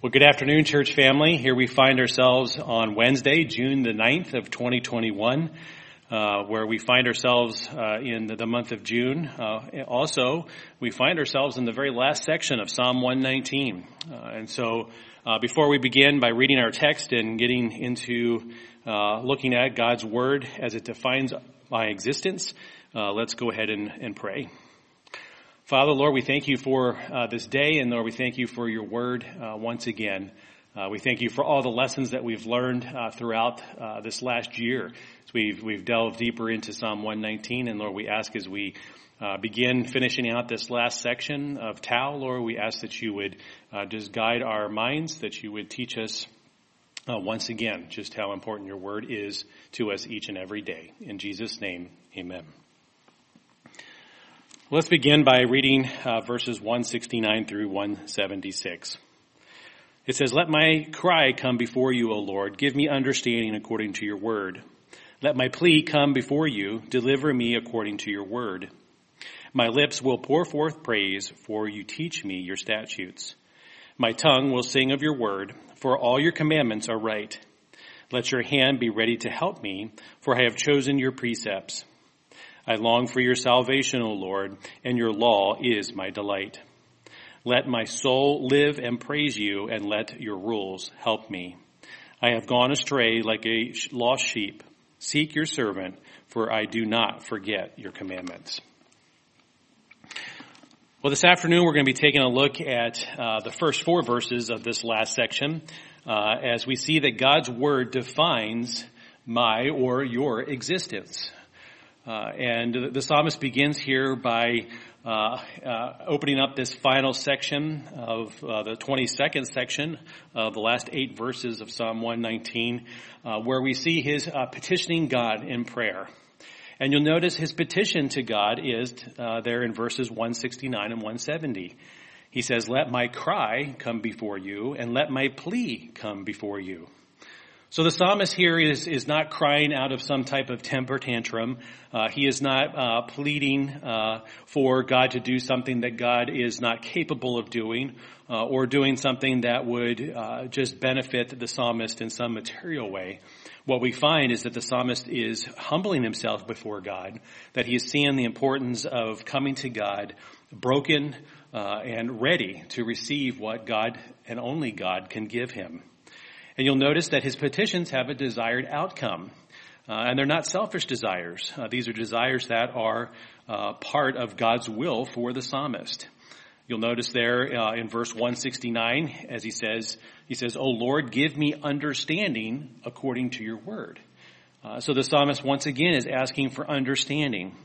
Well, good afternoon, church family. Here we find ourselves on Wednesday, June the 9th of 2021, uh, where we find ourselves uh, in the, month of June. Uh, also, we find ourselves in the very last section of Psalm 119. Uh, and so, uh, before we begin by reading our text and getting into uh, looking at God's Word as it defines my existence, let's go ahead and, and pray. Father, Lord, we thank you for uh, this day, and Lord, we thank you for your word uh, once again. Uh, we thank you for all the lessons that we've learned uh, throughout uh, this last year. As we've we've delved deeper into Psalm 119, and Lord, we ask as we uh, begin finishing out this last section of Tau, Lord, we ask that you would just guide our minds, that you would teach us once again just how important your word is to us each and every day. In Jesus' name, Amen. Let's begin by reading uh, verses 169 through 176. It says, Let my cry come before you, O Lord. Give me understanding according to your word. Let my plea come before you. Deliver me according to your word. My lips will pour forth praise, for you teach me your statutes. My tongue will sing of your word, for all your commandments are right. Let your hand be ready to help me, for I have chosen your precepts. I long for your salvation, O Lord, and your law is my delight. Let my soul live and praise you, and let your rules help me. I have gone astray like a lost sheep. Seek your servant, for I do not forget your commandments. Well, this afternoon we're going to be taking a look at uh, the first four verses of this last section uh, as we see that God's Word defines my or your existence. Uh, and the psalmist begins here by uh, uh, opening up this final section of uh, the 22nd section of the last eight verses of Psalm 119, uh, where we see his petitioning God in prayer. And you'll notice his petition to God is there in verses 169 and 170. He says, Let my cry come before you, and let my plea come before you. So the psalmist here is, is not crying out of some type of temper tantrum. Uh, he is not uh, pleading uh, for God to do something that God is not capable of doing uh, or doing something that would uh, just benefit the psalmist in some material way. What we find is that the psalmist is humbling himself before God, that he is seeing the importance of coming to God broken uh, and ready to receive what God and only God can give him. And you'll notice that his petitions have a desired outcome. Uh, and they're not selfish desires. Uh, these are desires that are uh, part of God's will for the psalmist. You'll notice there uh, in verse 169, as he says, he says, "O Lord, give me understanding according to your word." Uh, so the psalmist once again is asking for understanding.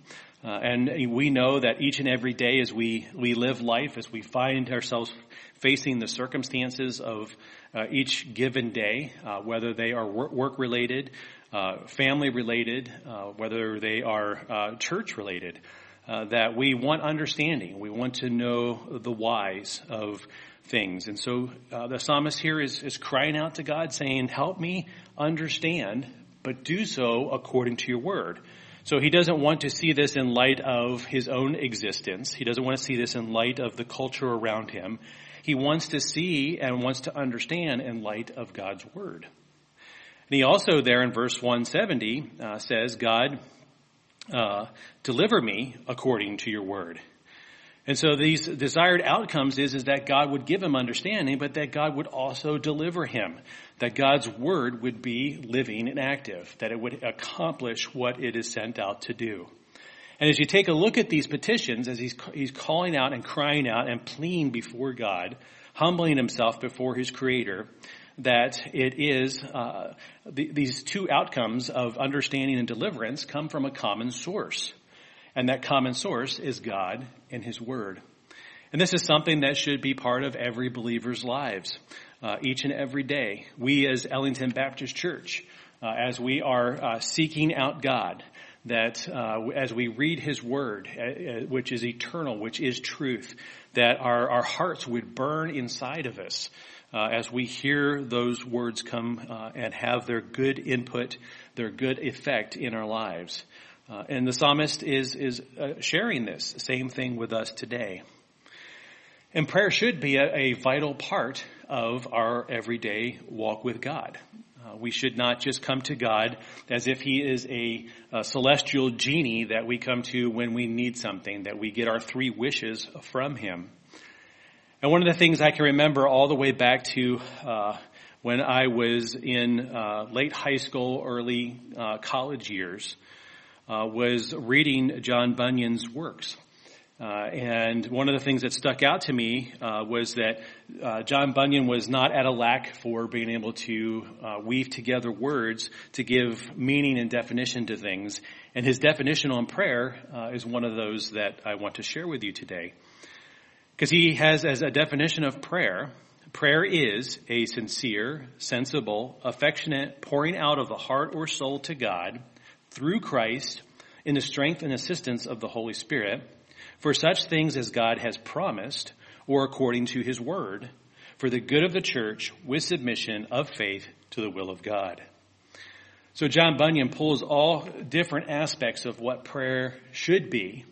Uh, and we know that each and every day as we, we live life, as we find ourselves facing the circumstances of uh, each given day, uh, whether they are work related, uh, family related, uh, whether they are uh, church related, that we want understanding. We want to know the whys of things. And so the psalmist here is, is crying out to God saying, help me understand, but do so according to your word. So he doesn't want to see this in light of his own existence. He doesn't want to see this in light of the culture around him he wants to see and wants to understand in light of God's word. And he also there in verse 170 uh, says, God, uh, deliver me according to your word. And so these desired outcomes is, is that God would give him understanding, but that God would also deliver him. That God's word would be living and active. That it would accomplish what it is sent out to do. And as you take a look at these petitions, as he's, he's calling out and crying out and pleading before God, humbling himself before his creator, that it is, uh, the, these two outcomes of understanding and deliverance come from a common source. And that common source is God and his word. And this is something that should be part of every believer's lives, uh, each and every day. We as Ellington Baptist Church, uh, as we are uh, seeking out God, that uh, as we read His Word, uh, uh, which is eternal, which is truth, that our, our hearts would burn inside of us uh, as we hear those words come uh, and have their good input, their good effect in our lives. Uh, and the psalmist is is sharing this same thing with us today. And prayer should be a, a vital part of our everyday walk with God. Uh, we should not just come to God as if He is a, a, celestial genie that we come to when we need something, that we get our three wishes from Him. And one of the things I can remember all the way back to uh, when I was in uh, late high school, early uh, college years, uh, was reading John Bunyan's works. Uh, and one of the things that stuck out to me uh, was that uh, John Bunyan was not at a lack for being able to uh, weave together words to give meaning and definition to things. And his definition on prayer uh, is one of those that I want to share with you today. Because he has as a definition of prayer, prayer is a sincere, sensible, affectionate pouring out of the heart or soul to God through Christ in the strength and assistance of the Holy Spirit for such things as God has promised or according to his word for the good of the church with submission of faith to the will of God. So John Bunyan pulls all different aspects of what prayer should be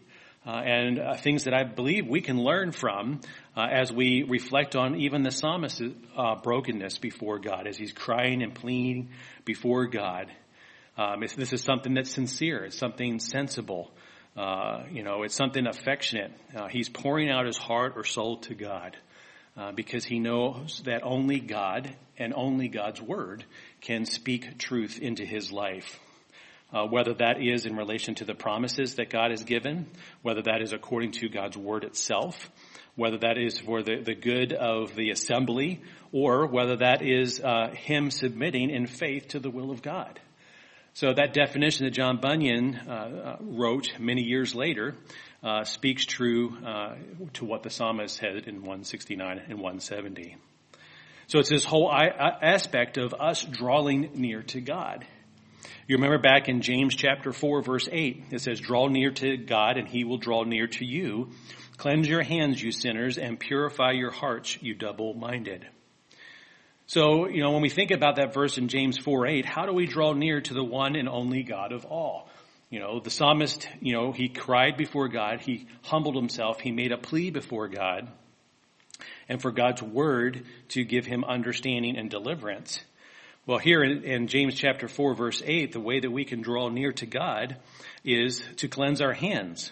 uh, and uh, things that I believe we can learn from uh, as we reflect on even the psalmist's uh, brokenness before God, as he's crying and pleading before God. Um, this is something that's sincere. It's something sensible. Uh, you know, it's something affectionate. Uh, he's pouring out his heart or soul to God uh, because he knows that only God and only God's word can speak truth into his life. Uh, whether that is in relation to the promises that God has given, whether that is according to God's word itself, whether that is for the, the good of the assembly, or whether that is uh, him submitting in faith to the will of God. So that definition that John Bunyan uh, uh, wrote many years later uh, speaks true uh, to what the psalmist said in 169 and 170. So it's this whole aspect of us drawing near to God. You remember back in James chapter 4 verse 8, it says, draw near to God and he will draw near to you. Cleanse your hands, you sinners, and purify your hearts, you double-minded. So, you know, when we think about that verse in James 4 8, how do we draw near to the one and only God of all? You know, the psalmist, you know, he cried before God, he humbled himself, he made a plea before God, and for God's word to give him understanding and deliverance. Well, here in, in, James chapter 4 verse 8, the way that we can draw near to God is to cleanse our hands,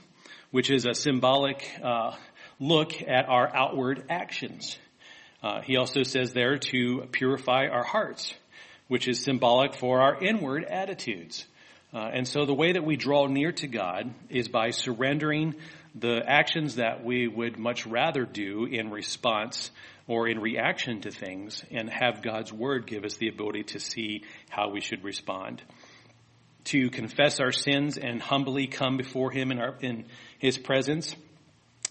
which is a symbolic uh, look at our outward actions. Uh, he also says there to purify our hearts, which is symbolic for our inward attitudes. Uh, and so the way that we draw near to God is by surrendering the actions that we would much rather do in response or in reaction to things and have God's word give us the ability to see how we should respond. To confess our sins and humbly come before Him in, our, in His presence,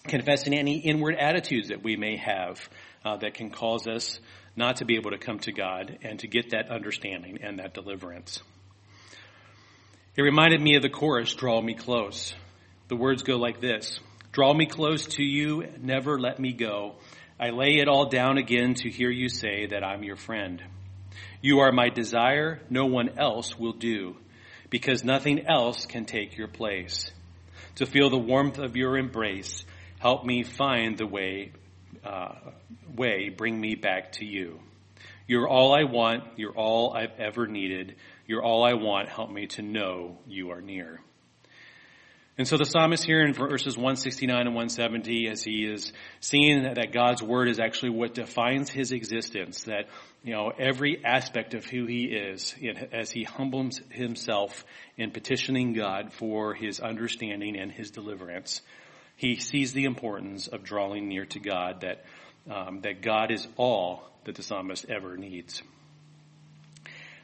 confessing any inward attitudes that we may have uh, that can cause us not to be able to come to God and to get that understanding and that deliverance. It reminded me of the chorus, Draw Me Close. The words go like this Draw me close to you, never let me go. I lay it all down again to hear you say that I'm your friend. You are my desire, no one else will do, because nothing else can take your place. To feel the warmth of your embrace, help me find the way uh, way bring me back to you. You're all I want. You're all I've ever needed. You're all I want. Help me to know you are near. And so the psalmist here in verses 169 and 170, as he is seeing that God's word is actually what defines his existence, that, you know, every aspect of who he is, as he humbles himself in petitioning God for his understanding and his deliverance, he sees the importance of drawing near to God, that, um, that God is all that the psalmist ever needs.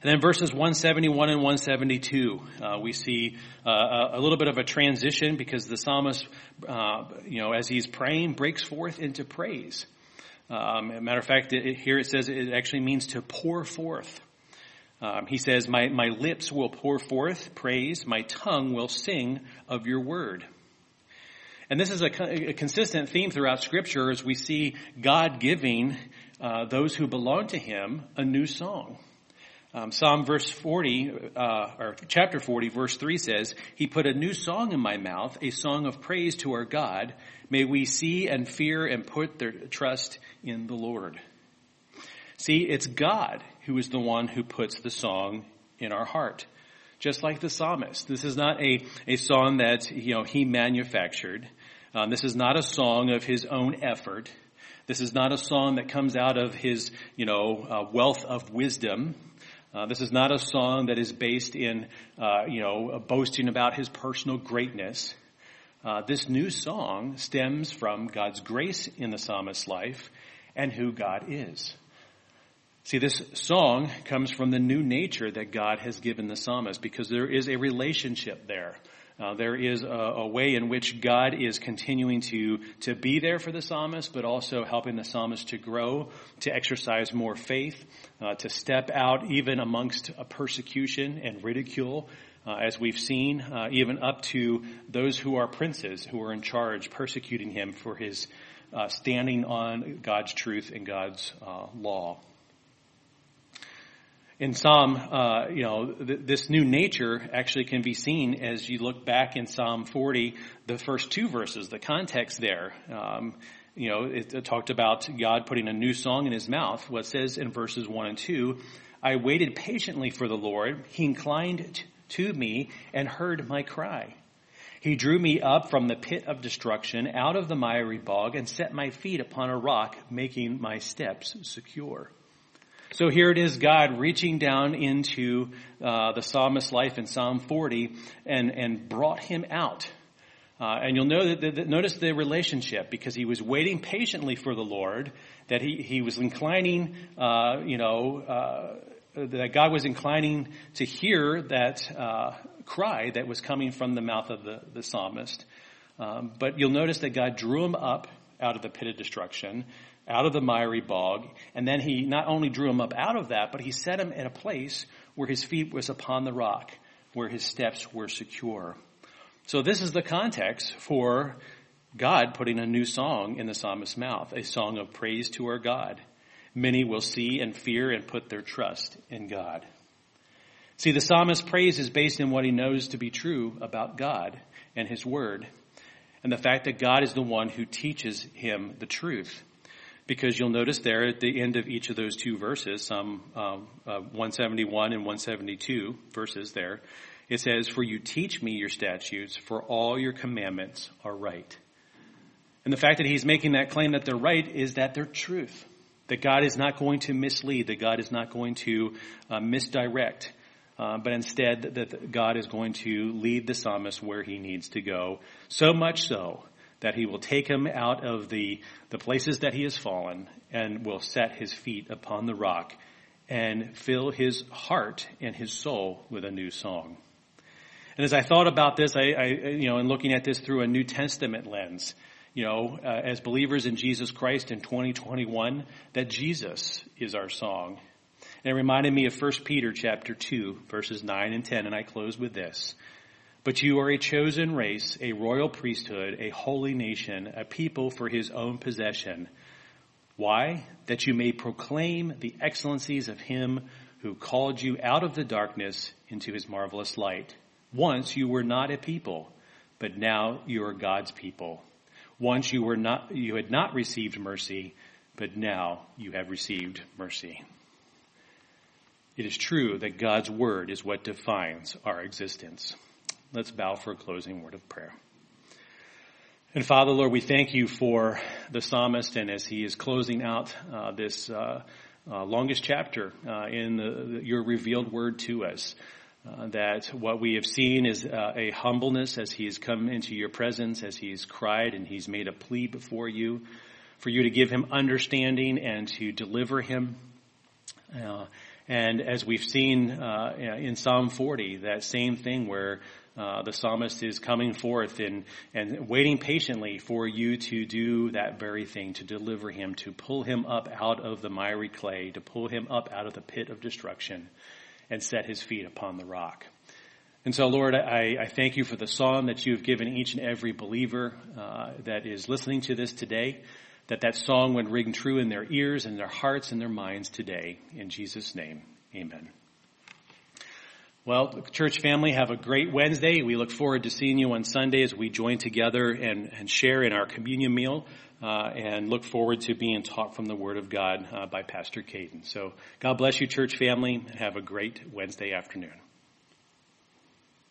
And then verses 171 and 172, uh, we see uh, a little bit of a transition because the psalmist, uh, you know, as he's praying, breaks forth into praise. Um, matter of fact, it, here it says it actually means to pour forth. Um, he says, my, my lips will pour forth praise, my tongue will sing of your word. And this is a, a, consistent theme throughout Scripture as we see God giving uh, those who belong to Him a new song. Um, Psalm verse 40, uh, or chapter 40, verse 3 says, He put a new song in my mouth, a song of praise to our God. May we see and fear and put their trust in the Lord. See, it's God who is the one who puts the song in our heart. Just like the psalmist. This is not a, a song that, you know, he manufactured. Um, this is not a song of his own effort. This is not a song that comes out of his, you know, uh, wealth of wisdom. Uh, this is not a song that is based in, uh, you know, boasting about his personal greatness. Uh, this new song stems from God's grace in the psalmist's life and who God is. See, this song comes from the new nature that God has given the psalmist because there is a relationship there. Uh, there is a, a, way in which God is continuing to, to be there for the psalmist, but also helping the psalmist to grow, to exercise more faith, uh, to step out even amongst persecution and ridicule, uh, as we've seen, uh, even up to those who are princes who are in charge, persecuting him for his uh, standing on God's truth and God's law in Psalm, uh, you know, th- this new nature actually can be seen as you look back in Psalm 40, the first two verses, the context there. Um, you know, it, it, talked about God putting a new song in his mouth. What says in verses 1 and 2, I waited patiently for the Lord. He inclined t- to me and heard my cry. He drew me up from the pit of destruction, out of the miry bog, and set my feet upon a rock, making my steps secure. So here it is, God reaching down into uh, the psalmist's life in Psalm 40 and, and brought him out. Uh, and you'll know that, that, that, notice the relationship because he was waiting patiently for the Lord, that he, he was inclining, uh, you know, uh, that God was inclining to hear that uh, cry that was coming from the mouth of the, the psalmist. Um, but you'll notice that God drew him up out of the pit of destruction out of the miry bog. And then he not only drew him up out of that, but he set him in a place where his feet was upon the rock, where his steps were secure. So this is the context for God putting a new song in the psalmist's mouth, a song of praise to our God. Many will see and fear and put their trust in God. See, the psalmist's praise is based on what he knows to be true about God and his word, and the fact that God is the one who teaches him the truth because you'll notice there at the end of each of those two verses, some um, uh, 171 and 172 verses there, it says, For you teach me your statutes, for all your commandments are right. And the fact that he's making that claim that they're right is that they're truth. That God is not going to mislead, that God is not going to uh, misdirect, uh, but instead that God is going to lead the psalmist where he needs to go. So much so that he will take him out of the, the places that he has fallen and will set his feet upon the rock and fill his heart and his soul with a new song. And as I thought about this, I, I you know, in looking at this through a New Testament lens, you know, uh, as believers in Jesus Christ in 2021, that Jesus is our song. And it reminded me of 1 Peter chapter 2, verses 9 and 10, and I close with this. But you are a chosen race, a royal priesthood, a holy nation, a people for his own possession. Why? That you may proclaim the excellencies of him who called you out of the darkness into his marvelous light. Once you were not a people, but now you are God's people. Once you were not, you had not received mercy, but now you have received mercy. It is true that God's word is what defines our existence. Let's bow for a closing word of prayer. And Father, Lord, we thank you for the psalmist and as he is closing out uh, this uh, uh, longest chapter uh, in the, your revealed word to us. Uh, that what we have seen is uh, a humbleness as he has come into your presence, as he has cried and he's made a plea before you, for you to give him understanding and to deliver him. and as we've seen in Psalm 40, that same thing where uh, the psalmist is coming forth and, and waiting patiently for you to do that very thing, to deliver him, to pull him up out of the miry clay, to pull him up out of the pit of destruction and set his feet upon the rock. And so, Lord, I, I thank you for the song that you've given each and every believer uh, that is listening to this today, that that song would ring true in their ears and their hearts and their minds today. In Jesus' name, amen. Well, church family, have a great Wednesday. We look forward to seeing you on Sunday as we join together and, and share in our communion meal. Uh, and look forward to being taught from the Word of God uh, by Pastor Caden. So God bless you, church family, and have a great Wednesday afternoon.